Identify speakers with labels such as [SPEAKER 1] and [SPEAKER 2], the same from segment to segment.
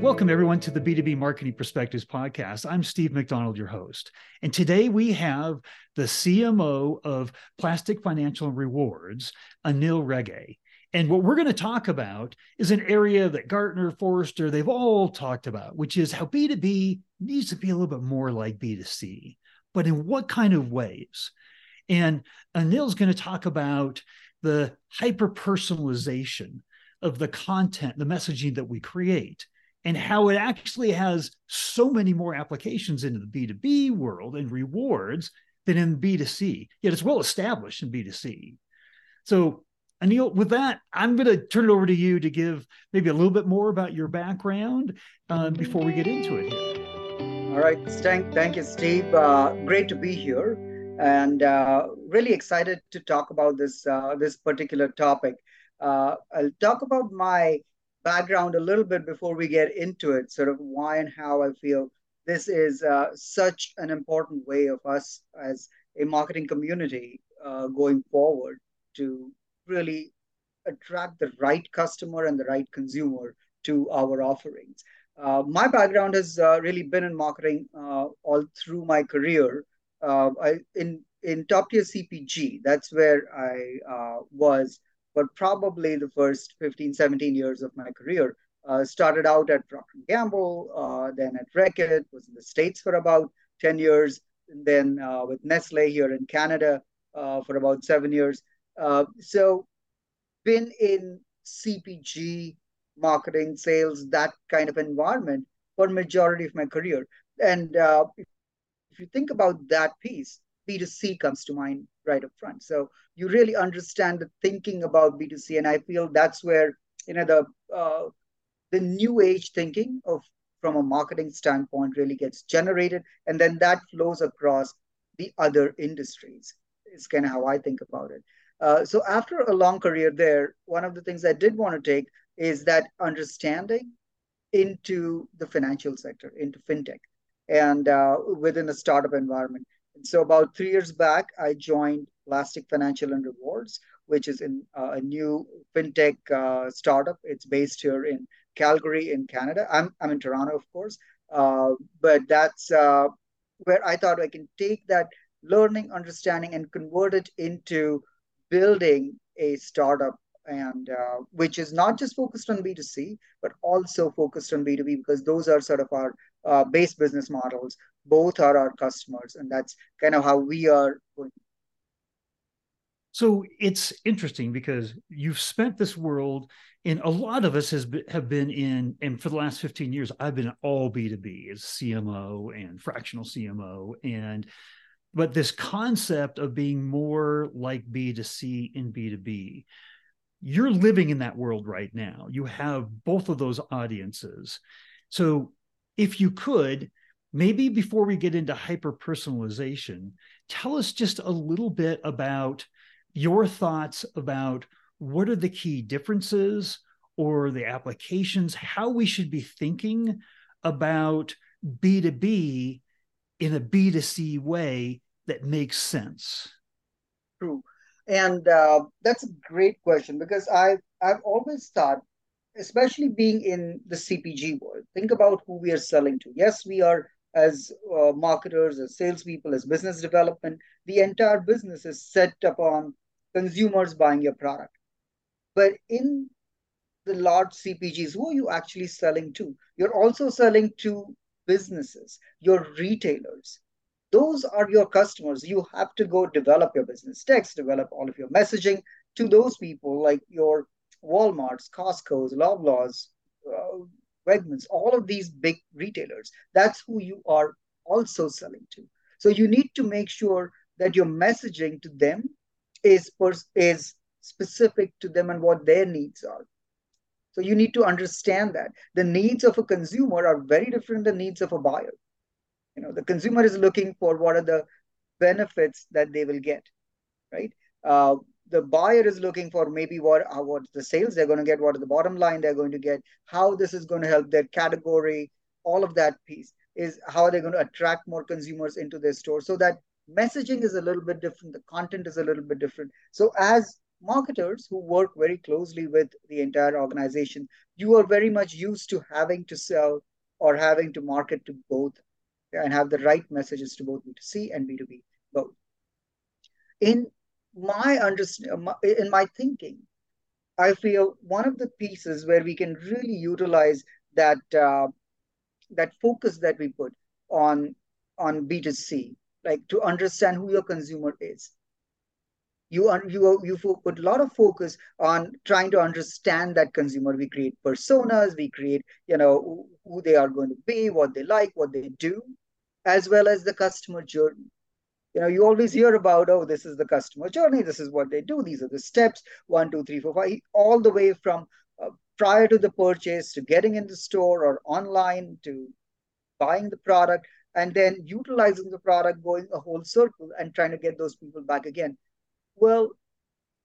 [SPEAKER 1] Welcome, everyone, to the B2B Marketing Perspectives podcast. I'm Steve MacDonald, your host. And today we have the CMO of Plastic Financial Rewards, Anil Rege. And what we're going to talk about is an area that Gartner, Forrester, they've all talked about, which is how B2B needs to be a little bit more like B2C, but in what kind of ways? And Anil's going to talk about the hyper personalization of the content, the messaging that we create, and how it actually has so many more applications into the B2B world and rewards than in B2C. Yet it's well established in B2C. So Anil, with that, I'm going to turn it over to you to give maybe a little bit more about your background uh, before we get into it here.
[SPEAKER 2] All right. Thank, thank you, Steve. Uh, great to be here and uh, really excited to talk about this, uh, this particular topic. Uh, I'll talk about my background a little bit before we get into it, sort of why and how I feel this is uh, such an important way of us as a marketing community going forward to really attract the right customer and the right consumer to our offerings. Uh, my background has uh, really been in marketing uh, all through my career. Uh, I, in in top tier CPG, that's where I uh, was for probably the first 15, 17 years of my career. Uh, started out at Procter & Gamble, then at Reckitt, was in the States for about 10 years, and then with Nestle here in Canada for about seven years. Uh, so been in CPG, marketing, sales, that kind of environment for majority of my career. And uh, if you think about that piece, B2C comes to mind right up front. So you really understand the thinking about B2C, and I feel that's where you know the uh, the new age thinking of from a marketing standpoint really gets generated, and then that flows across the other industries. Is kind of how I think about it. Uh, so after a long career there, one of the things I did want to take is that understanding into the financial sector, into fintech, and uh, within a startup environment. So about three years back, I joined Plastic Financial and Rewards, which is in uh, a new fintech uh, startup. It's based here in Calgary, in Canada. I'm I'm in Toronto, of course, uh, but that's where I thought I can take that learning, understanding, and convert it into building a startup and uh, which is not just focused on b2c but also focused on b2b because those are sort of our uh, base business models both are our customers and that's kind of how we are going
[SPEAKER 1] so it's interesting because you've spent this world and a lot of us has been, have been in and for the last 15 years i've been all b2b as cmo and fractional cmo and but this concept of being more like B2C in B2B, you're living in that world right now. You have both of those audiences. So if you could, maybe before we get into hyper personalization, tell us just a little bit about your thoughts about what are the key differences or the applications, how we should be thinking about B2B in a B2C way that makes sense?
[SPEAKER 2] True. And uh, that's a great question because I've, I've always thought, especially being in the CPG world, think about who we are selling to. Yes, we are as uh, marketers, as salespeople, as business development, the entire business is set upon consumers buying your product. But in the large CPGs, who are you actually selling to? You're also selling to businesses, your retailers. Those are your customers. You have to go develop your business text, develop all of your messaging to those people like your Walmarts, Costco's, Loblaws, uh, Wegmans, all of these big retailers. That's who you are also selling to. So you need to make sure that your messaging to them is, pers- is specific to them and what their needs are. So you need to understand that the needs of a consumer are very different than the needs of a buyer. You know, the consumer is looking for what are the benefits that they will get, right? Uh, the buyer is looking for maybe what uh, what the sales they're going to get, what are the bottom line they're going to get, how this is going to help their category, all of that piece is how are they're going to attract more consumers into their store. So that messaging is a little bit different, the content is a little bit different. So as marketers who work very closely with the entire organization, you are very much used to having to sell or having to market to both and have the right messages to both B2C and B2B, both. In my understand, in my thinking, I feel one of the pieces where we can really utilize that uh, that focus that we put on on B2C, like to understand who your consumer is. You you you put a lot of focus on trying to understand that consumer. We create personas, we create you know who they are going to be, what they like, what they do, as well as the customer journey you know you always hear about oh this is the customer journey this is what they do these are the steps one two three four five all the way from uh, prior to the purchase to getting in the store or online to buying the product and then utilizing the product going a whole circle and trying to get those people back again. Well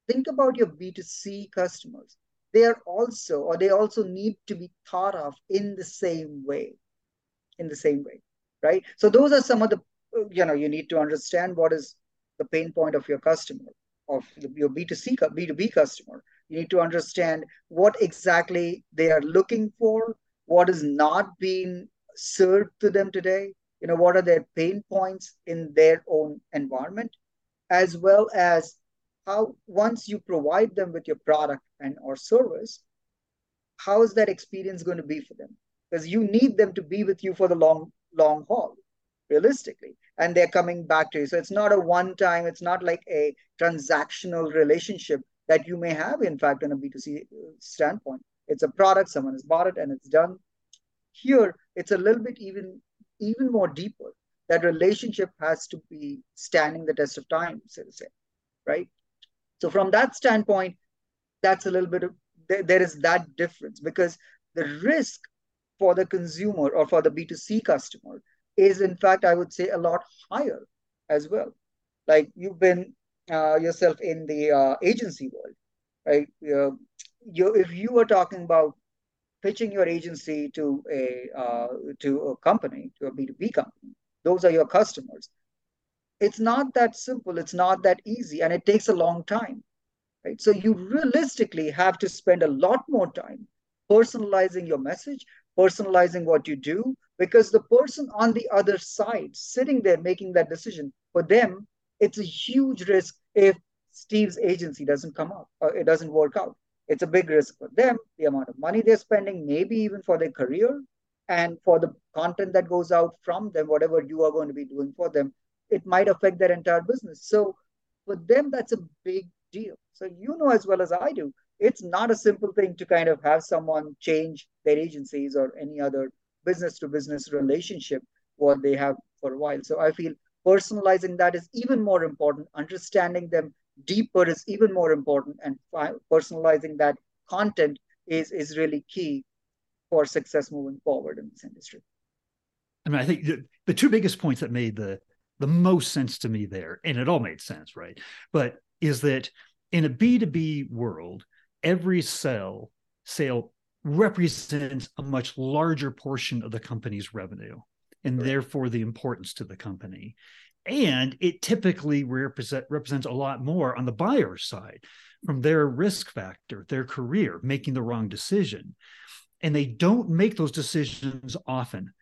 [SPEAKER 2] think about your b2c customers. They are also or they also need to be thought of in the same way in the same way right? So those are some of the you know you need to understand what is the pain point of your customer of your b2c b2b customer. You need to understand what exactly they are looking for what is not being served to them today you know what are their pain points in their own environment as well as how once you provide them with your product and or service how is that experience going to be for them? Because you need them to be with you for the long long haul realistically and they're coming back to you. So it's not a one time it's not like a transactional relationship that you may have in fact in a b2c uh, standpoint. It's a product someone has bought it and it's done. Here it's a little bit even even more deeper. That relationship has to be standing the test of time so to say right? So from that standpoint that's a little bit of there, there is that difference because the risk for the consumer or for the b2c customer is in fact i would say a lot higher as well. Like you've been uh, yourself in the uh, agency world right? Uh, you if you were talking about pitching your agency to a uh, to a company to a b2b company those are your customers. It's not that simple. It's not that easy and it takes a long time right? So you realistically have to spend a lot more time personalizing your message personalizing what you do because the person on the other side sitting there making that decision for them it's a huge risk if steve's agency doesn't come up or it doesn't work out. It's a big risk for them the amount of money they're spending maybe even for their career and for the content that goes out from them whatever you are going to be doing for them it might affect their entire business. So for them that's a big deal. So you know as well as i do it's not a simple thing to kind of have someone change their agencies or any other business to business relationship what they have for a while. So i feel personalizing that is even more important. Understanding them deeper is even more important. And personalizing that content is is really key for success moving forward in this industry.
[SPEAKER 1] I mean i think the, the two biggest points that made the the most sense to me there and it all made sense right? But is that in a b2b world every sale sale represents a much larger portion of the company's revenue and right. therefore the importance to the company and it typically represent, represents a lot more on the buyer side from their risk factor their career making the wrong decision and they don't make those decisions often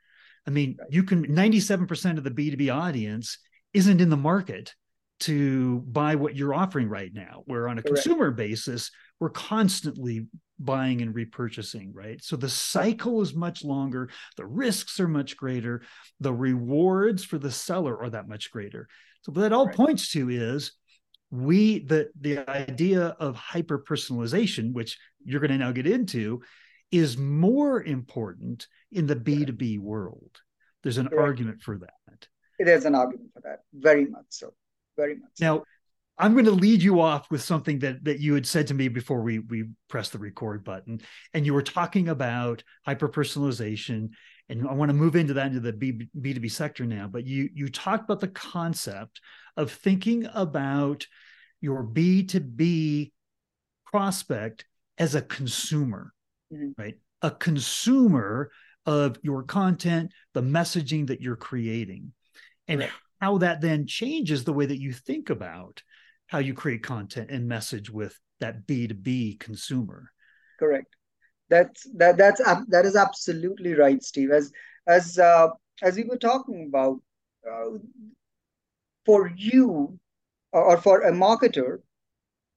[SPEAKER 1] i mean right. you can 97% of the b2b audience isn't in the market to buy what you're offering right now where on a Correct. consumer basis we're constantly buying and repurchasing right? So the cycle is much longer the risks are much greater the rewards for the seller are that much greater. So what that all right. points to is we the the idea of hyper personalization which you're going to now get into is more important in the b2b world. There's an argument for that.
[SPEAKER 2] There's an argument for that. Very much so. Very much.
[SPEAKER 1] Now, I'm going to lead you off with something that that you had said to me before we we pressed the record button, and you were talking about hyper personalization, and I want to move into that into the B B two B sector now. But you you talked about the concept of thinking about your B two B prospect as a consumer, mm-hmm. right? A consumer of your content, the messaging that you're creating, and right how that then changes the way that you think about how you create content and message with that b2b consumer.
[SPEAKER 2] Correct. That's that that's that is absolutely right steve. As as uh, as we were talking about uh, for you or for a marketer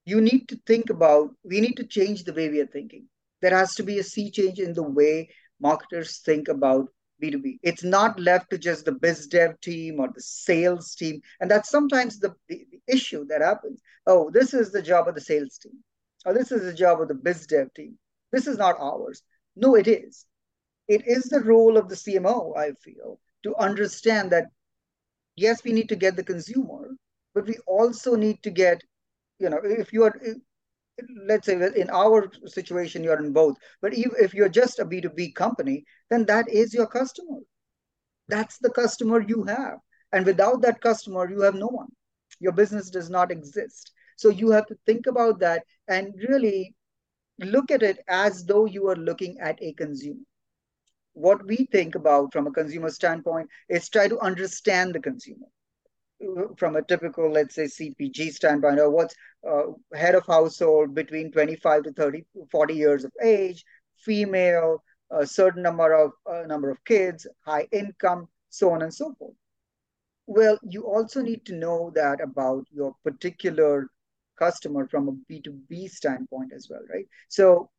[SPEAKER 2] you need to think about we need to change the way we are thinking. There has to be a sea change in the way marketers think about b2b it's not left to just the biz dev team or the sales team. And that's sometimes the, the, the issue that happens. Oh this is the job of the sales team. Or this is the job of the biz dev team. This is not ours. No it is. It is the role of the cmo i feel to understand that yes we need to get the consumer but we also need to get you know if you are let's say in our situation you're in both. But if you're just a b2b company then that is your customer. That's the customer you have. And without that customer you have no one. Your business does not exist. So you have to think about that and really look at it as though you are looking at a consumer. What we think about from a consumer standpoint is try to understand the consumer from a typical, let's say, CPG standpoint, or what's uh, head of household between 25 to 30, 40 years of age, female, a certain number of uh, number of kids, high income, so on and so forth. Well, you also need to know that about your particular customer from a B2B standpoint as well, right? So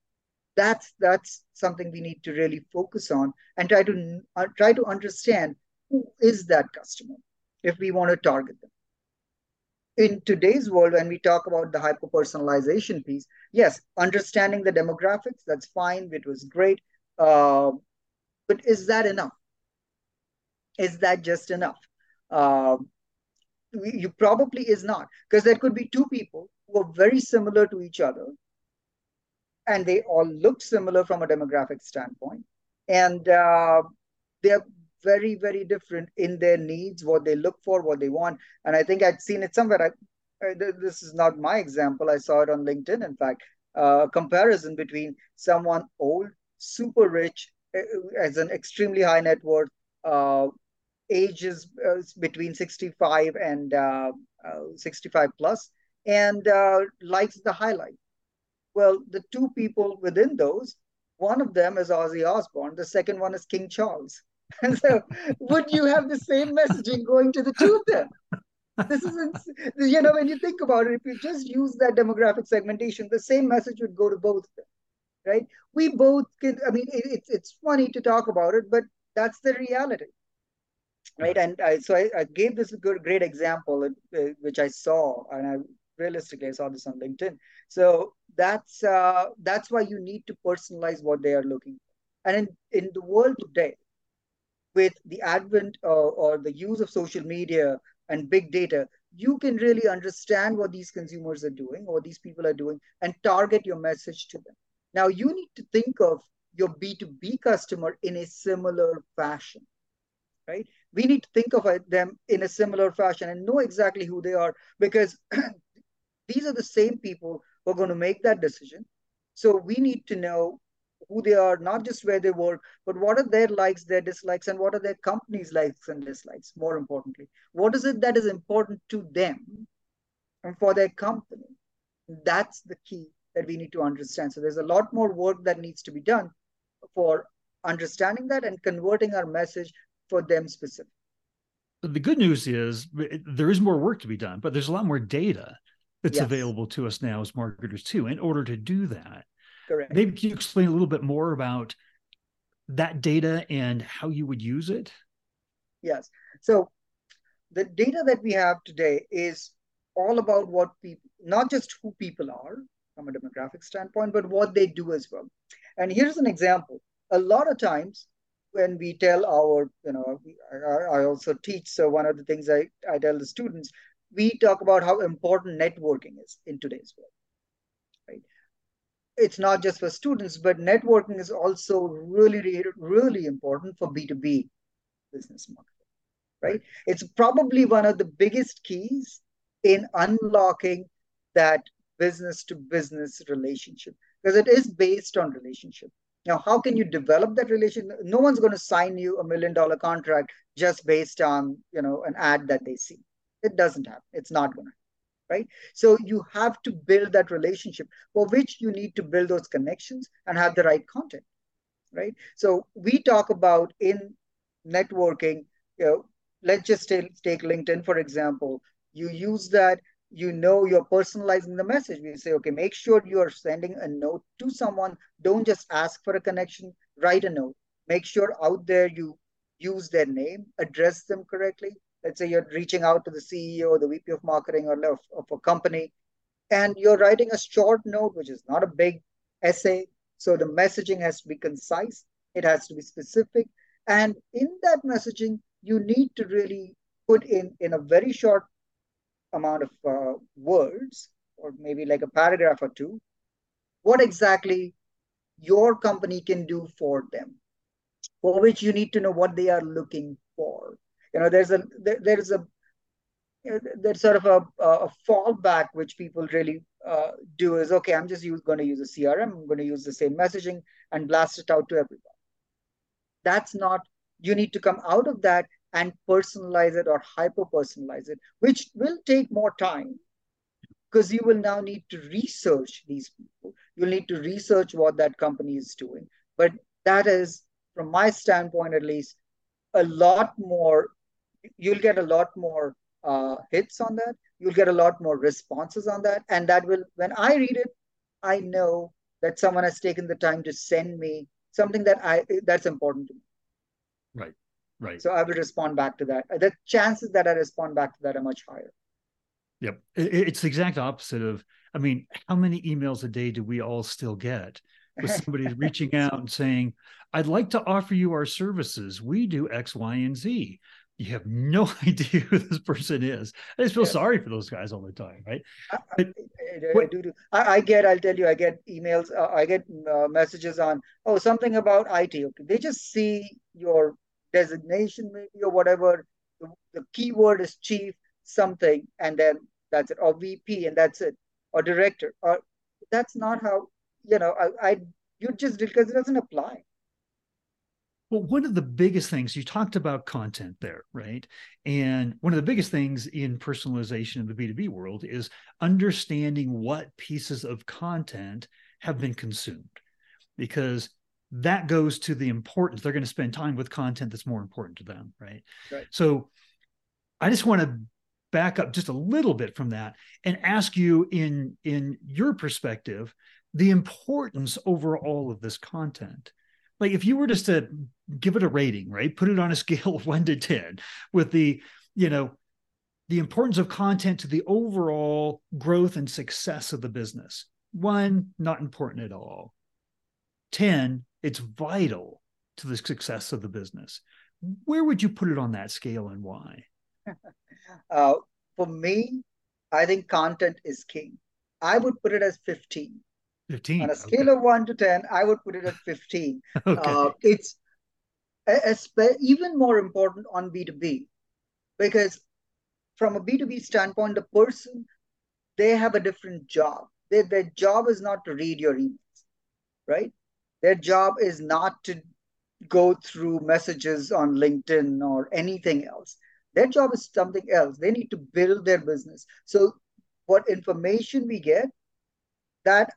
[SPEAKER 2] that's that's something we need to really focus on and try to uh, try to understand who is that customer if we want to target them. In today's world, when we talk about the hyper personalization piece, yes, understanding the demographics, that's fine. It was great. Uh, but is that enough? Is that just enough? Uh, you probably is not because there could be two people who are very similar to each other and they all look similar from a demographic standpoint and uh, they're very, very different in their needs, what they look for, what they want. And I think I'd seen it somewhere. I, this is not my example. I saw it on LinkedIn, in fact, uh, comparison between someone old, super rich, uh, as an extremely high net worth, uh, ages uh, between 65 and uh, uh, 65 plus, and likes the highlight. Well, the two people within those, one of them is Ozzy Osbourne, the second one is King Charles. And so, would you have the same messaging going to the two of them? This isn't, you know, when you think about it, if you just use that demographic segmentation, the same message would go to both of them, right? We both can, I mean, it, it's, it's funny to talk about it, but that's the reality, right? And I, so I, I gave this good, great example, uh, which I saw, and I realistically I saw this on LinkedIn. So that's uh, that's why you need to personalize what they are looking for. And in, in the world today, with the advent uh, or the use of social media and big data, you can really understand what these consumers are doing or these people are doing and target your message to them. Now, you need to think of your B2B customer in a similar fashion, right? We need to think of them in a similar fashion and know exactly who they are because these are the same people who are going to make that decision. So we need to know who they are, not just where they work, but what are their likes, their dislikes, and what are their company's likes and dislikes, more importantly. What is it that is important to them and for their company? That's the key that we need to understand. So there's a lot more work that needs to be done for understanding that and converting our message for them specific.
[SPEAKER 1] The good news is there is more work to be done, but there's a lot more data that's yes. available to us now as marketers too in order to do that
[SPEAKER 2] Correct.
[SPEAKER 1] Maybe can you explain a little bit more about that data and how you would use it?
[SPEAKER 2] Yes. So the data that we have today is all about what people, not just who people are from a demographic standpoint, but what they do as well. And here's an example. A lot of times when we tell our, you know, I, I also teach. So one of the things I, I tell the students, we talk about how important networking is in today's world it's not just for students, but networking is also really, really, important for B2B business marketing, right? It's probably one of the biggest keys in unlocking that business to business relationship because it is based on relationship. Now, how can you develop that relation? No one's going to sign you a million dollar contract just based on, you know, an ad that they see. It doesn't happen. It's not going to. Right? So you have to build that relationship for which you need to build those connections and have the right content, right? So we talk about in networking, you know, let's just take, take LinkedIn, for example. You use that, you know, you're personalizing the message. We say, okay, make sure you're sending a note to someone. Don't just ask for a connection, write a note. Make sure out there you use their name, address them correctly, let's say you're reaching out to the CEO, the VP of marketing or of, of a company, and you're writing a short note, which is not a big essay. So the messaging has to be concise, it has to be specific. And in that messaging, you need to really put in, in a very short amount of uh, words, or maybe like a paragraph or two, what exactly your company can do for them, for which you need to know what they are looking for you know there's a there, there's a there's sort of a, a fallback which people really uh, do is okay i'm just going to use a crm i'm going to use the same messaging and blast it out to everyone that's not you need to come out of that and personalize it or hyper personalize it which will take more time because you will now need to research these people. You'll need to research what that company is doing. But that is from my standpoint at least a lot more you'll get a lot more uh, hits on that. You'll get a lot more responses on that. And that will, when I read it, I know that someone has taken the time to send me something that I that's important to me.
[SPEAKER 1] Right. Right.
[SPEAKER 2] So I will respond back to that. The chances that I respond back to that are much higher.
[SPEAKER 1] Yep. It's the exact opposite of, I mean, how many emails a day do we all still get with somebody reaching out and saying, I'd like to offer you our services. We do X, Y, and Z you have no idea who this person is. I just feel yeah. sorry for those guys all the time, right?
[SPEAKER 2] I, I, I, do, do. I, get, I'll tell you, I get emails, uh, I get uh, messages on, oh, something about IT. Okay, they just see your designation, maybe or whatever. The, the keyword is chief something, and then that's it, or VP, and that's it, or director. Or that's not how you know. I, I you just because it doesn't apply.
[SPEAKER 1] Well, one of the biggest things you talked about content there, right? And one of the biggest things in personalization in the B2B world is understanding what pieces of content have been consumed because that goes to the importance. They're going to spend time with content that's more important to them, right? right. So I just want to back up just a little bit from that and ask you in in your perspective the importance overall of this content like if you were just to give it a rating, right? Put it on a scale of one to 10 with the, you know, the importance of content to the overall growth and success of the business. One, not important at all. 10, it's vital to the success of the business. Where would you put it on that scale and why?
[SPEAKER 2] Uh, for me, I think content is king. I would put it as 15.
[SPEAKER 1] 15.
[SPEAKER 2] On a scale okay. of 1 to 10, I would put it at 15. okay. Uh, it's even more important on B2B because from a B2B standpoint, the person, they have a different job. They, their job is not to read your emails, right? Their job is not to go through messages on LinkedIn or anything else. Their job is something else. They need to build their business. So, what information we get that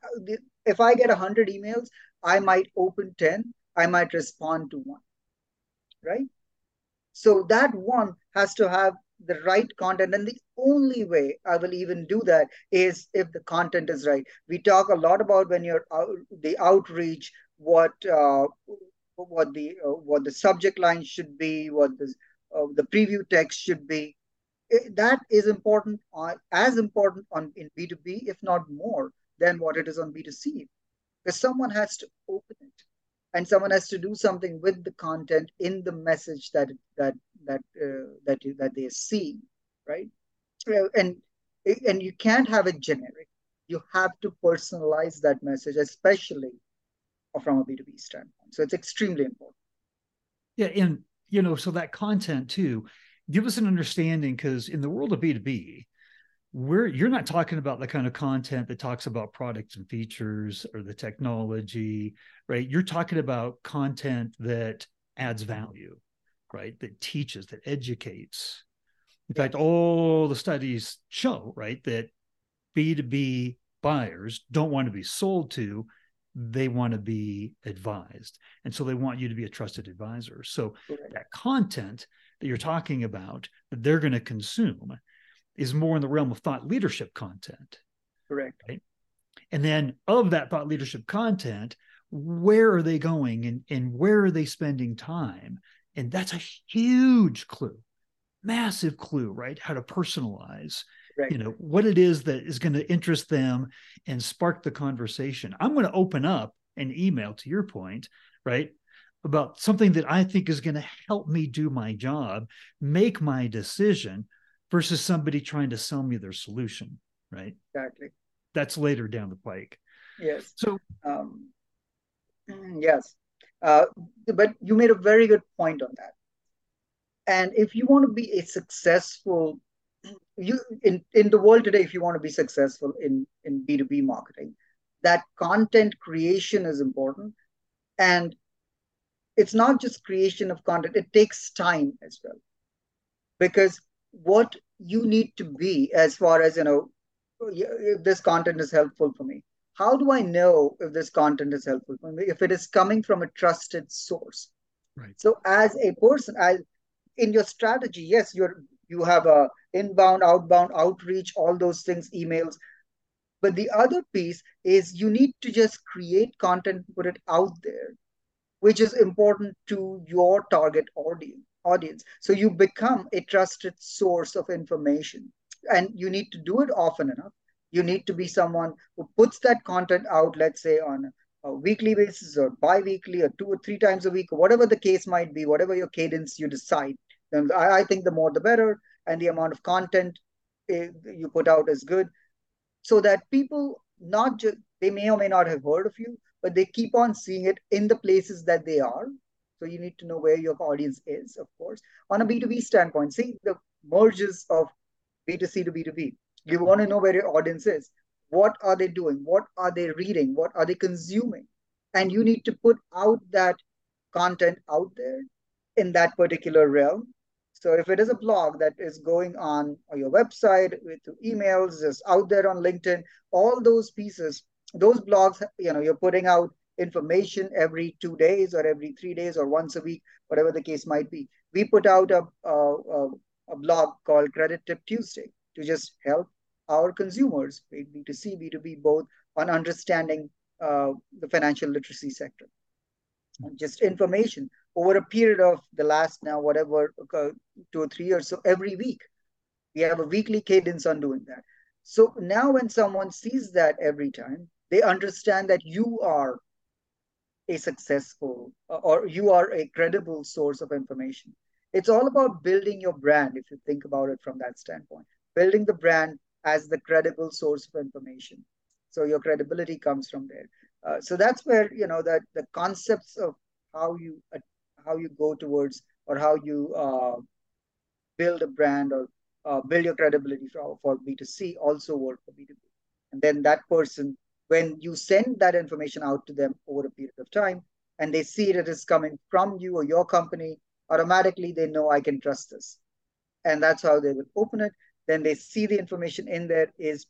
[SPEAKER 2] if I get 100 emails, I might open 10, I might respond to one, right? So that one has to have the right content. And the only way I will even do that is if the content is right. We talk a lot about when you're out, the outreach, what uh, what the uh, what the subject line should be, what the uh, the preview text should be. It, that is important, on, as important on in B2B, if not more than what it is on B2C. Because someone has to open it and someone has to do something with the content in the message that that that uh, that you, that they see, right? And and you can't have it generic. You have to personalize that message, especially from a B2B standpoint. So it's extremely important.
[SPEAKER 1] Yeah, and you know, so that content too, give us an understanding because in the world of B2B, we're you're not talking about the kind of content that talks about products and features or the technology right? You're talking about content that adds value right? That teaches that educates. In fact all the studies show right that B2B buyers don't want to be sold to, they want to be advised. And so they want you to be a trusted advisor. So that content that you're talking about that they're going to consume is more in the realm of thought leadership content.
[SPEAKER 2] Correct.
[SPEAKER 1] Right. And then of that thought leadership content, where are they going and, and where are they spending time? And that's a huge clue, massive clue, right? How to personalize, right. you know, what it is that is going to interest them and spark the conversation. I'm going to open up an email to your point, right? About something that I think is going to help me do my job, make my decision versus somebody trying to sell me their solution, right?
[SPEAKER 2] Exactly.
[SPEAKER 1] That's later down the pike.
[SPEAKER 2] Yes.
[SPEAKER 1] So,
[SPEAKER 2] um, yes. Uh, but you made a very good point on that. And if you want to be a successful, you in, in the world today, if you want to be successful in, in B2B marketing, that content creation is important. And it's not just creation of content, it takes time as well. Because what you need to be as far as, you know, if this content is helpful for me, how do I know if this content is helpful for me? If it is coming from a trusted source.
[SPEAKER 1] Right.
[SPEAKER 2] So as a person, as in your strategy, yes, you're you have a inbound, outbound, outreach, all those things, emails. But the other piece is you need to just create content, put it out there, which is important to your target audience. Audience. So you become a trusted source of information, and you need to do it often enough you need to be someone who puts that content out, let's say on a weekly basis or bi-weekly or two or three times a week, whatever the case might be, whatever your cadence you decide. Then I, I think the more the better, and the amount of content eh, you put out is good, so that people not just they may or may not have heard of you, but they keep on seeing it in the places that they are. So you need to know where your audience is, of course. On a B2B standpoint, see the merges of B2C to B2B. You want to know where your audience is. What are they doing? What are they reading? What are they consuming? And you need to put out that content out there in that particular realm. So if it is a blog that is going on your website with emails, just out there on LinkedIn, all those pieces, those blogs, you know, you're putting out information every two days or every three days or once a week, whatever the case might be. We put out a, a, a blog called Credit Tip Tuesday to just help our consumers, B2C, B2B, both, on understanding uh, the financial literacy sector. Just information over a period of the last now, whatever, uh, two or three years. So every week, we have a weekly cadence on doing that. So now when someone sees that every time, they understand that you are a successful or you are a credible source of information. It's all about building your brand, if you think about it from that standpoint building the brand as the credible source of information. So your credibility comes from there. Uh, so that's where you know that the concepts of how you uh, how you go towards or how you uh, build a brand or uh, build your credibility for, for B2C also work for B2B. And then that person, when you send that information out to them over a period of time, and they see that it's coming from you or your company, automatically they know I can trust this. And that's how they will open it then they see the information in there is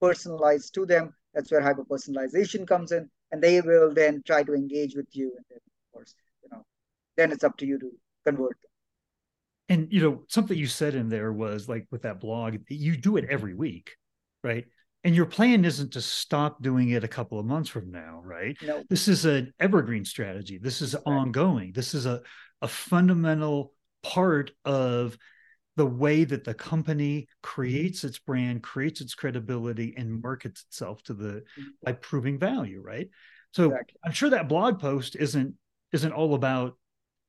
[SPEAKER 2] personalized to them. That's where hyper personalization comes in, and they will then try to engage with you. And then, of course, you know, then it's up to you to convert them.
[SPEAKER 1] And you know, something you said in there was like with that blog, you do it every week, right? And your plan isn't to stop doing it a couple of months from now, right?
[SPEAKER 2] No.
[SPEAKER 1] This is an evergreen strategy. This is right. ongoing. This is a, a fundamental part of the way that the company creates its brand, creates its credibility, and markets itself to the mm-hmm. by proving value, right? So exactly. I'm sure that blog post isn't isn't all about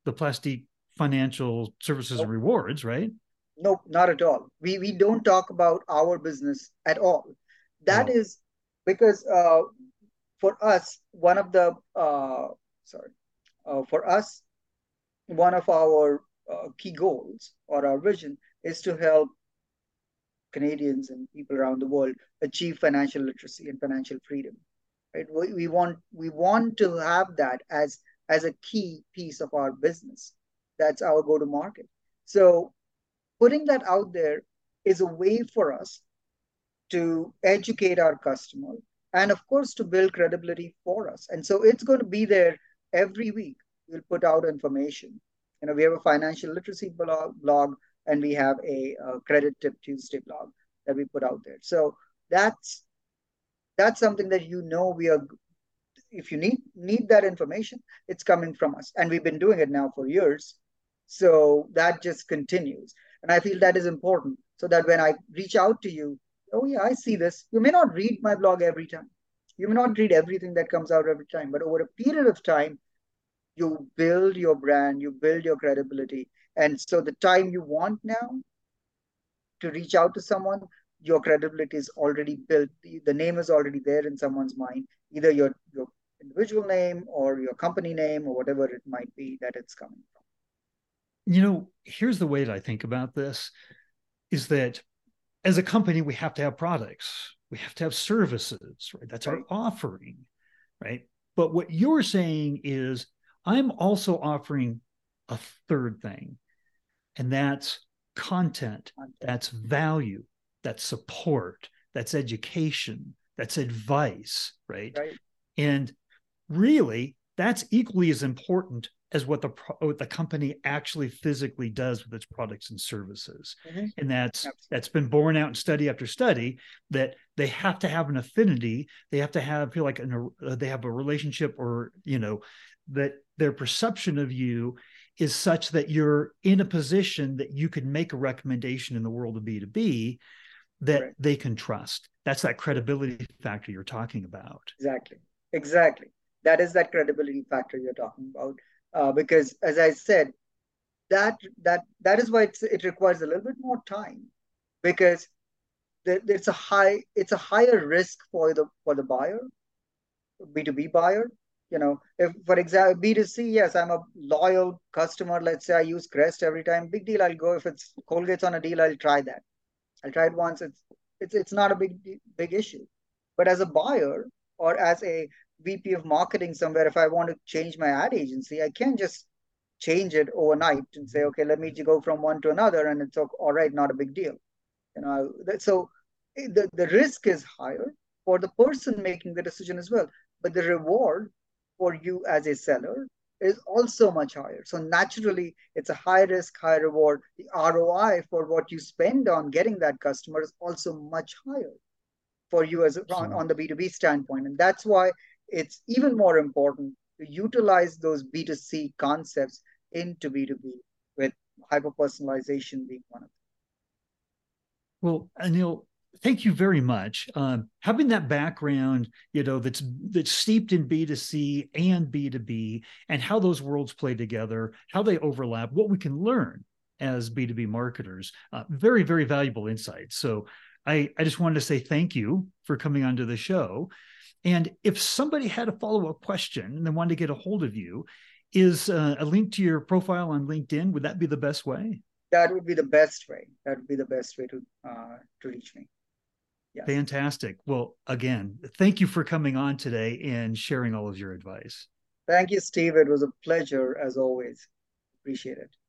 [SPEAKER 1] the plastic financial services nope. and rewards, right?
[SPEAKER 2] Nope, not at all. We we don't talk about our business at all. That is because uh, for us, one of the uh, sorry, uh, for us, one of our uh, key goals or our vision is to help Canadians and people around the world achieve financial literacy and financial freedom. Right? We, we want we want to have that as as a key piece of our business. That's our go to market. So putting that out there is a way for us to educate our customer, and of course, to build credibility for us. And so it's going to be there every week. We'll put out information. You know, we have a financial literacy blog, blog and we have a, a credit tip Tuesday blog that we put out there. So that's that's something that you know we are if you need need that information it's coming from us and we've been doing it now for years so that just continues and i feel that is important so that when i reach out to you oh yeah i see this. You may not read my blog every time. You may not read everything that comes out every time but over a period of time you build your brand you build your credibility. And so the time you want now to reach out to someone your credibility is already built. The, name is already there in someone's mind either your your individual name or your company name or whatever it might be that it's coming from.
[SPEAKER 1] You know here's the way that i think about this is that as a company we have to have products. We have to have services right? That's right. our offering right? But what you're saying is i'm also offering a third thing and that's content, that's value that's support that's education that's advice right?
[SPEAKER 2] right.
[SPEAKER 1] And really that's equally as important as what the what the company actually physically does with its products and services. Mm-hmm. and that's that's been borne out in study after study that they have to have an affinity. They have to have feel like an, uh, they have a relationship or you know that their perception of you is such that you're in a position that you could make a recommendation in the world of b2b that right. they can trust. That's that credibility factor you're talking about.
[SPEAKER 2] Exactly. Exactly. That is that credibility factor you're talking about uh, because as i said that that that is why it requires a little bit more time. Because there, it's a high it's a higher risk for the for the buyer b2b buyer you know. If for example b2c yes i'm a loyal customer. Let's say i use crest every time big deal i'll go. If it's colgate's on a deal i'll try that. I'll try it once. It's it's it's not a big big issue. But as a buyer or as a VP of marketing somewhere, if I want to change my ad agency, I can't just change it overnight and say, okay, let me go from one to another, and it's all right, not a big deal. You know, so eh, the, the risk is higher for the person making the decision as well, but the reward for you as a seller is also much higher. So naturally, it's a high risk, high reward. The ROI for what you spend on getting that customer is also much higher for you as on, on the B2B standpoint. And that's why it's even more important to utilize those B2C concepts into B2B with hyper personalization being one of them.
[SPEAKER 1] Well, Anil, thank you very much. Um, having that background, you know, that's that's steeped in B2C and B2B and how those worlds play together, how they overlap, what we can learn as B2B marketers, uh, very, very valuable insights. So I, I just wanted to say thank you for coming onto the show. And if somebody had a follow up question and they wanted to get a hold of you, is uh, a link to your profile on LinkedIn? Would that be the best way?
[SPEAKER 2] That would be the best way. That would be the best way to uh, to reach me.
[SPEAKER 1] Yes. Fantastic. Well, again, thank you for coming on today and sharing all of your advice.
[SPEAKER 2] Thank you, Steve. It was a pleasure as always. Appreciate it.